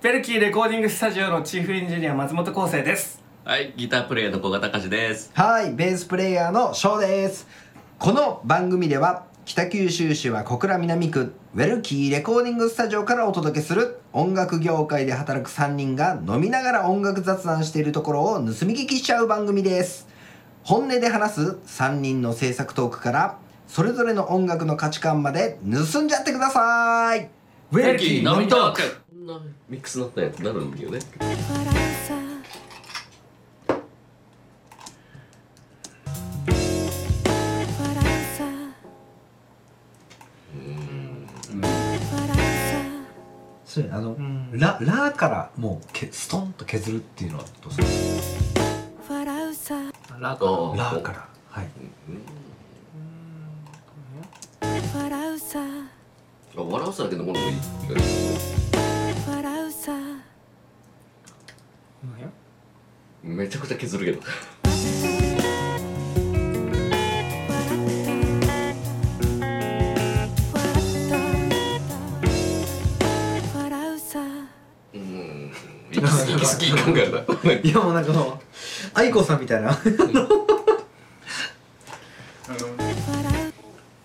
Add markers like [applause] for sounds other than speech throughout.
ベルキーレコーディングスタジオのチーフエンジニア松本康生ですはい、ギタープレイヤーの古賀隆です。はい、ベースプレイヤーの翔です。この番組では北九州市は小倉南区ウェルキーレコーディングスタジオからお届けする音楽業界で働く3人が飲みながら音楽雑談しているところを盗み聞きしちゃう番組です。本音で話す3人の制作トークからそれぞれの音楽の価値観まで盗んじゃってください。ウェルキー飲みトークなミックスになったやつなるんだよね。それあの、ララからもうけストンと削るっていうのはどうですか。ラあーラからはい。あ笑うさだけのものもいい。めちゃくちゃ削るけど。うん。行き過ぎ行き過ぎ考えるな。いやもうなんかもう愛子さんみたいなあの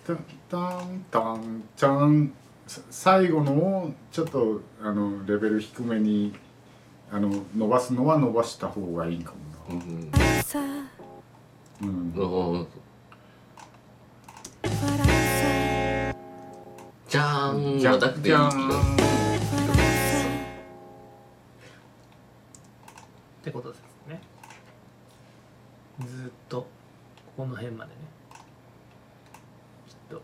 タタンタンタンさ最後のをちょっとあのレベル低めにあの伸ばすのは伸ばした方がいいかもうん。な、うん、あじゃーん。じゃはなくていい気じゃが。ん。ってことですねずーっとここの辺までねきっと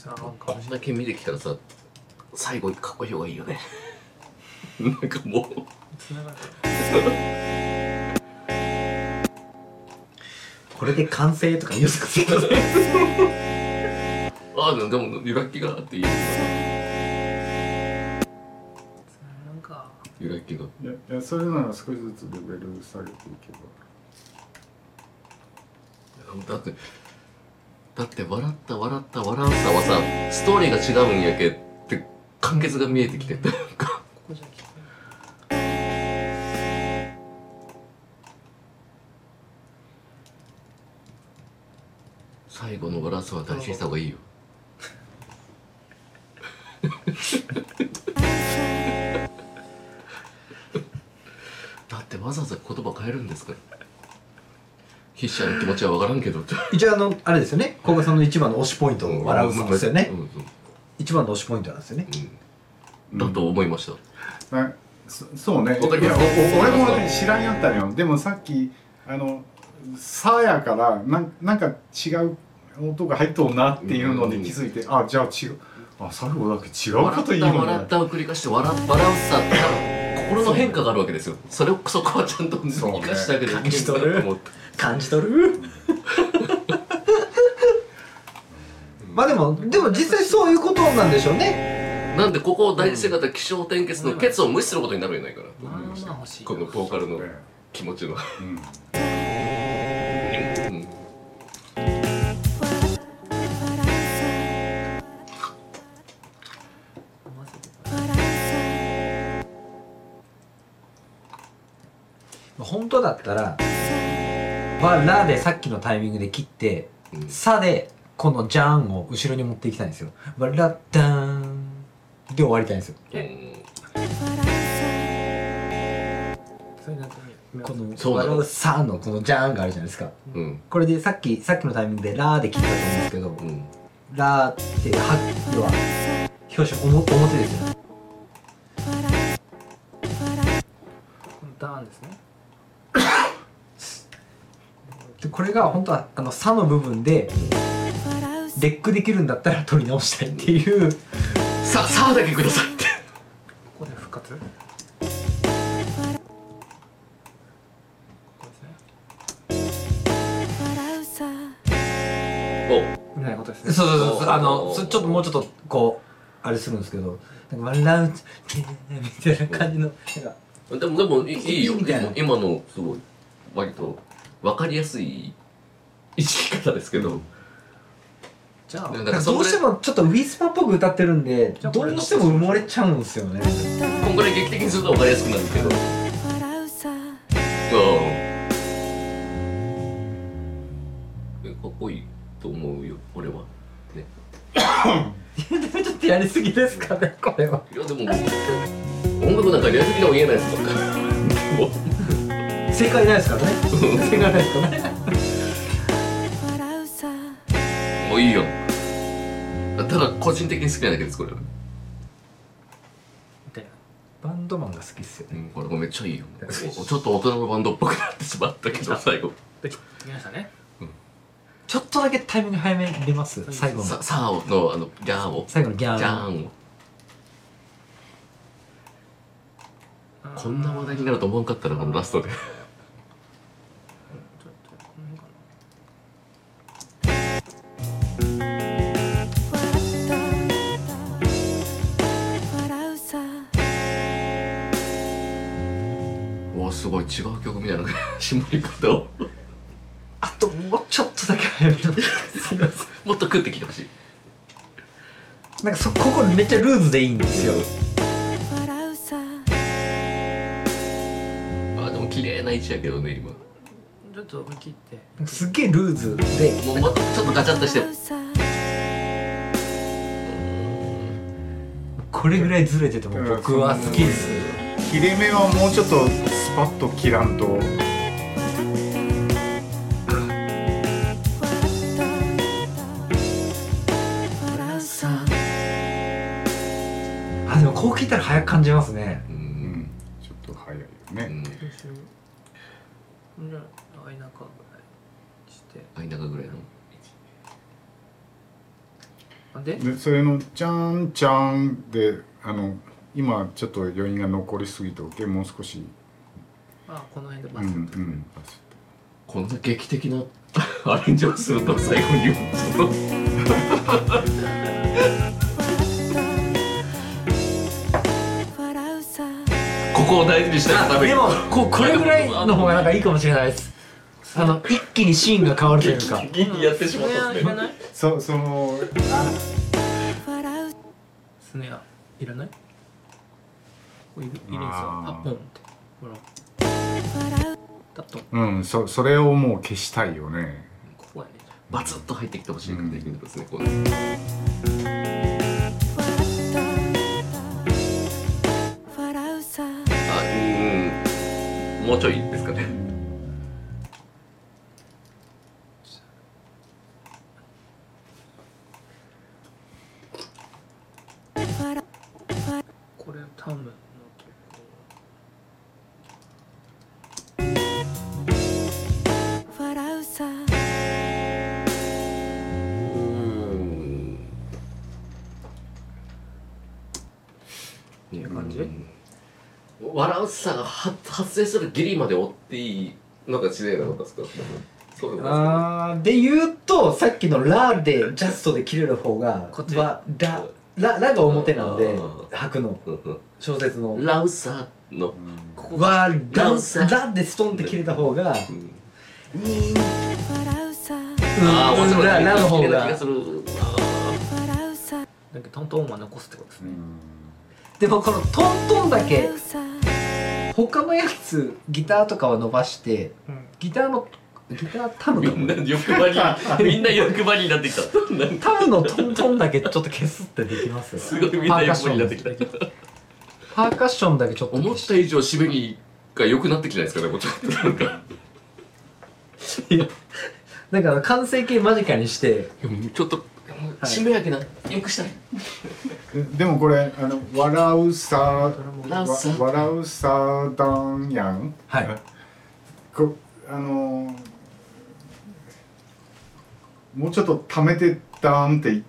さあなんかこんだけ見てきたらさ、最後にかっこいい方がいいよね。[laughs] なんかもう。つながるこれで完成とか言うんですかすいませんああ、でも、でも、ゆらきがあっていいよね。なんかゆらきが。いやいやそれなら少しずつレベル下げていけばだって、だって、笑った、笑った、笑うさはさ、ストーリーが違うんやけって、完結が見えてきて、なんか、最後の笑うさは大事にした方がいいよ。[laughs] だってわざわざ言葉変えるんですから。筆者の気持ちはわからんけど。って。一応あのあれですよね。古賀さんの一番の推しポイントを笑うさんですよね。うんうん一番の推しポイントなんですよね。うん。だと思いました。なそそうね。俺もね知らんやったのよ。でもさっきあの「さ」やからなんなんか違う音が入っとうなっていうので気づいて、あじゃあ違う。あ最後だけ違うこと言う笑ったのね笑ったを繰り返して笑笑うさって心の変化があるわけですよ。それをそこはちゃんと生かしてあげる感じ取る感じ取る？まあでもでも実際そういうことなんでしょうね。なんでここを大事型気象転結のケツを無視することになるんやないかなまあまあ欲しい。このボーカルのね。気持ちの。うん本当だったら「はラ」でさっきのタイミングで切ってうん「さ」でこの「じゃん」を後ろに持っていきたいんですよ「わらったーん」で終わりたいんですよ。この「そうなの。わらさ」のこの「じゃん」があるじゃないですか。うん。これでさっきさっきのタイミングで「ラ」で切ったと思うんですけどうん「ラ」っては要は表紙表表ですよ。ねダーンですねでこれが本当はあの「さ」の部分でレックできるんだったら取り直したいっていう。ささあだけください。ってここで復活？みたいなことですね。そうそうそうそう。あのちょっともうちょっとこうあれするんですけどなんか笑うってみたいな感じのなんか。でもでもいいいいよみたいな。今のすごい割と分かりやすい意識方ですけど、じゃあだだからどうしてもちょっとウィスパーっぽく歌ってるんでじゃあこれどうしても埋もれちゃうんですよね。こんぐらい劇的にすると分かりやすくなるんですけど。笑うさ。うん。かっこいいと思うよ俺は。ね。ちょっとやりすぎですかねこれは。いやでも音楽なんかやりすぎでも言えないですもう [laughs] 正解ないですからね。正解ないですからね。もういいよ。ただ個人的に好きなだけですこれは、バンドマンが好きっすよね。うん、これめっちゃいいよ。[laughs] ちょっと大人のバンドっぽくなってしまったけど最後。できましたね。ちょっとだけタイミング早めに入れます最後の。ささあのあのギャーを。最後のギャーンを。こんな話題になると思わんかったなこのラストで違う曲みたいな [laughs] 絞り方を。あともうちょっとだけ早めにすいませんもっと食ってきてほしい。なんかそここめっちゃルーズでいいんですよ。笑うさ。あでも綺麗な位置やけどね今。なちょっと思い切って。すっげえルーズで。もうもっとちょっとガチャッとして。これぐらいずれてても僕は好きです。切れ目はもうちょっとスパッと切らんと。あでもこう聞いたら早く感じますね。ううん。んちょっと早いよね、うん。じゃあ間かぐらいして。間がぐらいの？あで？でそれの「じゃんじゃん」であの今ちょっと余韻が残りすぎておけもう少しあこの辺でうんうバスッと、ん。こんな劇的な [laughs] アレンジをすると最後にちょっとここを大事にしたいがためにでもこうこれぐらいの方がなんかいいかもしれないです。あの一気にシーンが変わるというか。ギリやってしまったんですね。アいらないそそのスネアいらない？これいるいるんですよ。あポンって。ほら笑うタッと。うんそそれをもう消したいよね。ここやねバツッと入ってきてほしいっていうことですねこれ笑うさあうん。もうちょいですかね笑うさが発発生するギリまで追っていいなんか自然なかったですか？そうであーで言うとさっきの「ラ」でジャストで切れる方がこっち？はラララが表なんであー。吐くの。小説の。ラウサの、ここわララウサ。ラでストンって切れた方がうん。笑うさああ面白いララの方綺麗な気ががする。笑うさ。だけどトントンは残すってことですね。うんでもこのトントンだけ他のやつギターとかは伸ばしてうんギターのギタータムかみんな欲張り。[laughs] みんな欲張りになってきた。なんかタムのトントンだけちょっと消すってできますすごいみんな欲張りになってきた。パーカッションだけちょっと思消った以上締めにが良くなってきてないですかねもうちょっとなんかいやだから完成形間近にしてちょっと締めやけなよくしたいでもこれあの笑うさ笑うさ。だんやん。はい。こあのもうちょっと溜めてダーンって言っ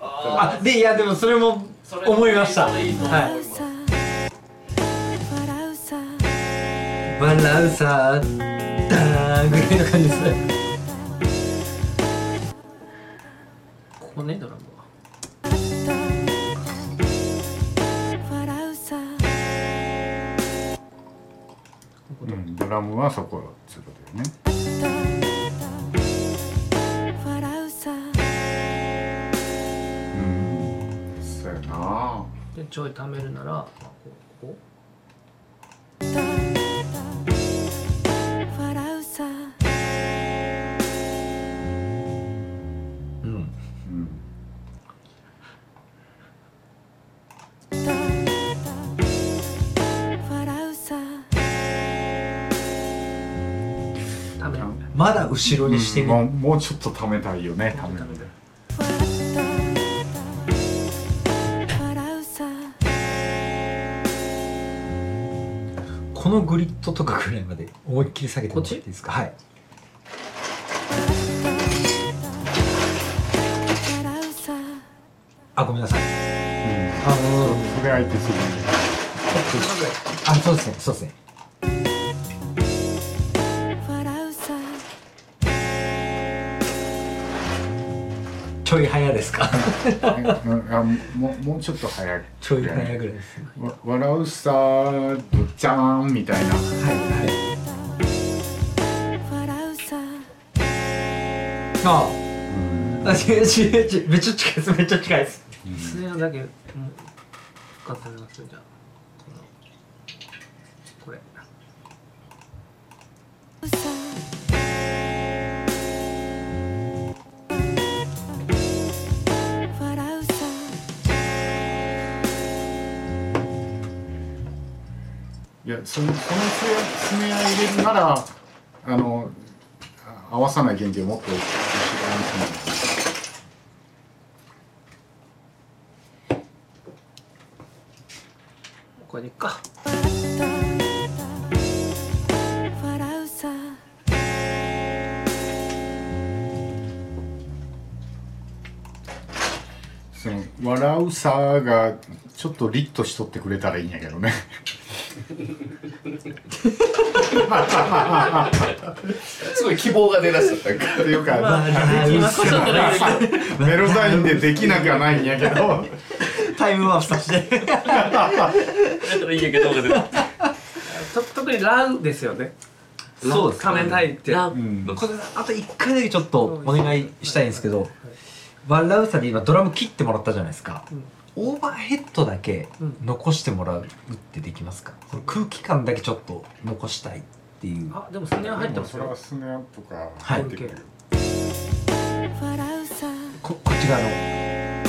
あでいやでもそれも思いました。はい笑う。さ笑うさ。笑うさダーンぐらいの感じですねこんねドラムは。うん、ドラムはそこっつうことよね。うん、そうやな。でちょい貯めるなら、まあ、ここ。まだ後ろにしてみもうもうちょっと貯めたいよね貯める笑うさこのグリッドとかぐらいまで思いっきり下げてもらっていいですか？はい。あごめんなさい。うん。あのそれ相手するんあそうですね。そうですねちょい早ですか？でうんあもうもうちょっと早く。ちょい早ぐらいですわ笑うさーどっちゃーんみたいな。はい。はい笑うさあうんあ違う違う違う。めっちゃ近いですめっちゃ近いです。スネアだけもう復活させますじゃあいやそのそのスネア入れるならあの合わさない原型をもっと後ろにこれでいっか。その笑うさがちょっとリッとしとってくれたらいいんやけどね。[laughs] すごい希望が出だしたなんかっていうか。あメロダインでできなくはないんやけど。タイムワープさせてだからいいんやけど。特にラウですよね。そうです仮面ライって。ラうん。これあと1回だけちょっとお願いしたいんですけど。ワンラウサで今ドラム切ってもらったじゃないですか、オーバーヘッドだけうん。残してもらうってできますか、その空気感だけちょっと残したいっていう。あでもスネア入ってますよそれはスネアとかはい。入ってくる。よ笑うさ。ここっち側の。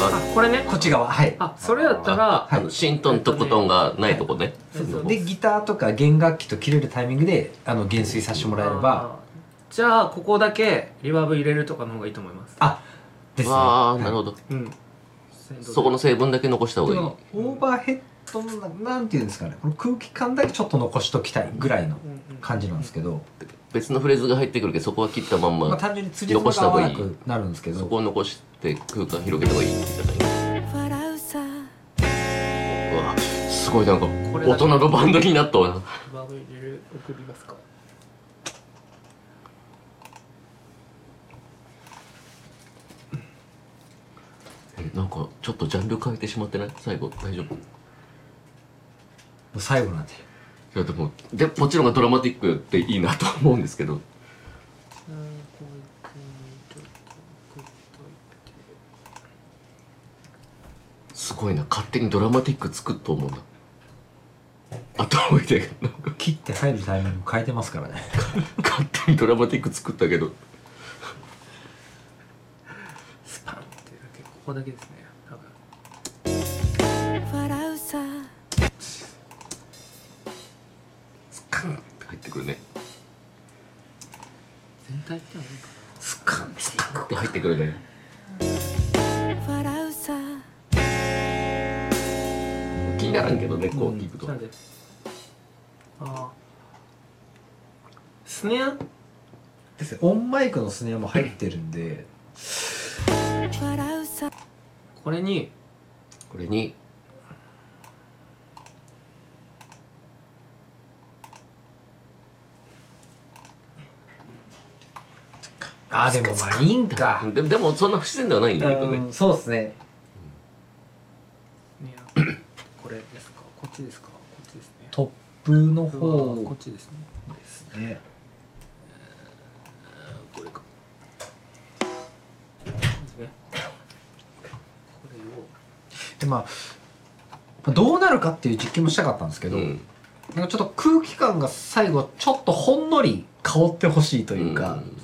あこれね？こっち側。はい。あそれやったらシントンとコトンがないとこね、えっとでギターとか弦楽器と切れるタイミングであの減衰させてもらえれば。じゃあここだけリバーブ入れるとかの方がいいと思います。あですね。ああなるほど。うんそこの成分だけ残した方がいい。オーバーヘッドのななんていうんですかね。この空気感だけちょっと残しときたいぐらいの感じなんですけど、別のフレーズが入ってくるけどそこは切ったまんま、まあ、単純に釣り物が合わなるんですけど。そこを残して空間広げた方がいい。って言ったらいいすごいなんか大人のバンドになったわなんかちょっとジャンル変えてしまってない？最後大丈夫？い最後なんでやでもでもちろんがドラマティックでいいなと思うんですけど。すごいな。勝手にドラマティック作っと思うんだ。後追いで。なんか。切って入るタイミング変えてますからね。勝手にドラマティック作ったけどスパンってだけここだけですね多分。笑うさ。スカンって入ってくるね。全体ってはないかスカンスカンって入ってくるね。笑うさ。気にならんけどねなこう聞くと、なんで。ああスネア？ですね。オンマイクのスネアも入ってるんで。笑うさ。これに。これに。あでもまあいいんか。ででもそんな不自然ではないんだけどね。うんそうですね。スネアこれですか。こっちですか。こっちですね。トップのうわこ方っちですね。ですねこれかでまあどうなるかっていう実験もしたかったんですけど、うん。なんかちょっと空気感が最後ちょっとほんのり香ってほしいというか、ん。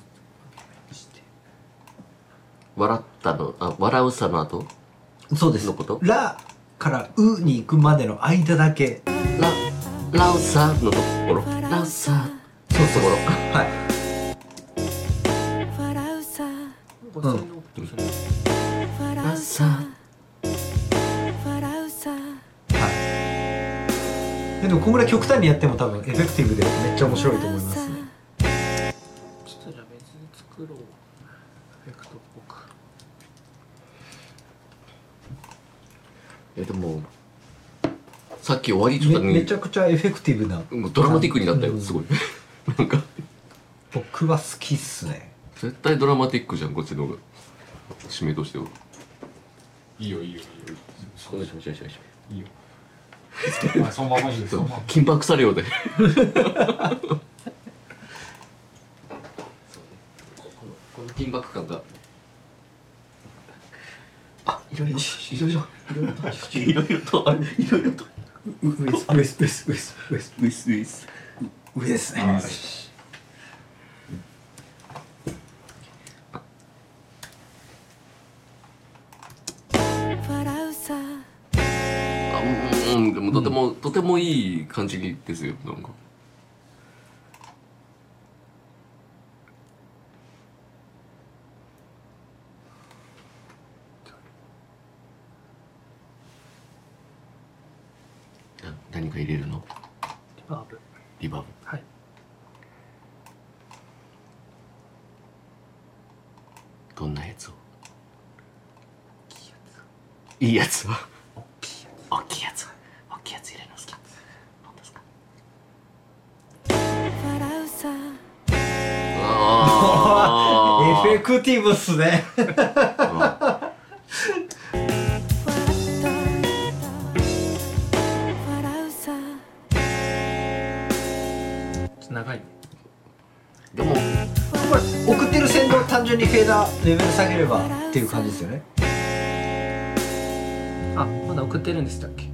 笑ったのあ笑うさの後？そうです。のこと？ラからウに行くまでの間だけ。ララウサのところ？ラウサそうそう。ところはいでもこんぐらい極端にやっても多分エフェクティブでめっちゃ面白いと思います。ねちょっとじゃあ別に作ろう。エフェクトっぽく。えでもさっき終わりちょっとめめちゃくちゃエフェクティブなもうドラマティックになったうん。よすごい。[laughs] なんか。僕は好きっすね。絶対ドラマティックじゃんこっちの方が。締めとしては。いいよいいよいいよ。いいよまあそのままにそのまま緊迫されようでこの緊迫感が。あいろいろ。いろいろ。いろいろと。あいろいろと。ウエスウエスウエスウエスウエスウィスウィス上ですねいい感じですよなんか。な何か入れるの？リバーブ。リバーブ。はい。どんなやつを？いいやつを大きいやつクティブっすね。長い。でもこれ送ってる線路を単純にフェーダーレベル下げればっていう感じですよね。あまだ送ってるんでしたっけ？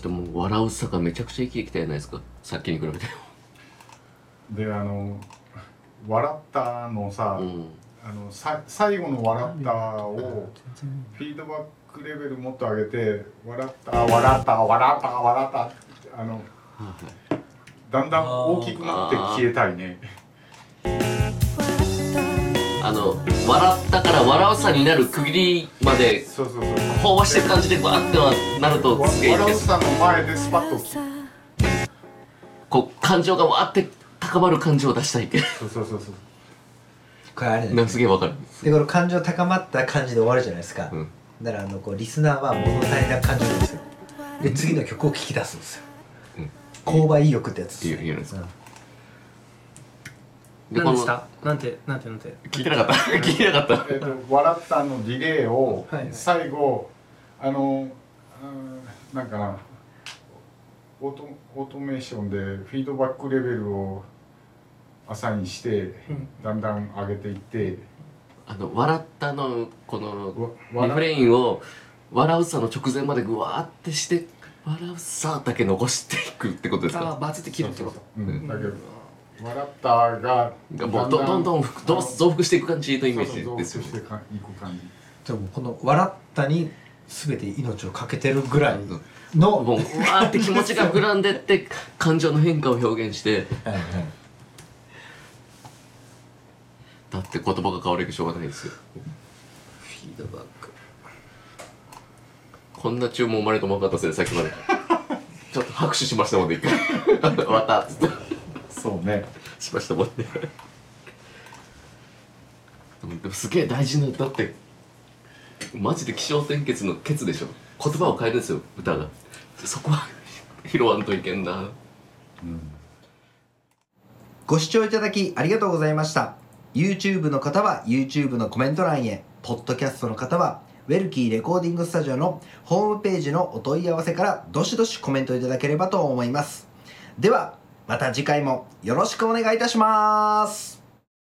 でも笑うさがめちゃくちゃ生きてきたじゃないですか。さっきに比べて。であの笑ったのさ、うん。あのさ最後の笑ったをフィードバックレベルもっと上げて笑った笑った笑った笑ったあのだんだん大きくなって消えたいね。あの笑ったから笑うさになる区切りまでそうそうそう。飽和してる感じでバーってはなるとわすげえいいです。笑うさの前でスパッとさ。こう感情がわーって高まる感情を出したい。ってそうそうそうそう。これあれなんかですすげえわかる。でこの感情高まった感じで終わるじゃないですか、うん。だからあのこうリスナーは物足りな感情なんですよ。で次の曲を聴き出すんですよ、うん。購買意欲ってやつですいいいいじゃないですかうん。で何でした？なんてなんてなんて？聞いてなかった。[laughs] 聞いてなかった。えっと笑ったのディレイをはい。最後あのうんなんかなオートオートメーションでフィードバックレベルをアサインしてうん。だんだん上げていってあの笑ったのこのわリフレインを笑うさの直前までぐわーってして笑うさだけ残していくってことですあかーバツって切るってこと。うん、だけど笑ったががもうどどんどんどう増幅していく感じのイメージですよね。増幅してかいく感じ。でもこの「笑った」に全て命を懸けてるぐらいの、もううわーって気持ちが膨らんでって感情の変化を表現して。はいはいだって言葉が変わるけしょうがないですよ。フィードバック。こんな注文生まれると思わなかったですねさっきまで。[laughs] ちょっと拍手しましたもんね一回。終 [laughs] わったっつって。そうね。しましたもんね。でもすげえ大事なだってマジで気象転結のケツでしょ。言葉を変えるんですよ歌が。そこは拾わんといけんな。ご視聴いただきありがとうございました YouTube の方は YouTube のコメント欄へ。ポッドキャストの方はウェルキーレコーディングスタジオのホームページのお問い合わせからどしどしコメントいただければと思います。ではまた次回もよろしくお願いいたします。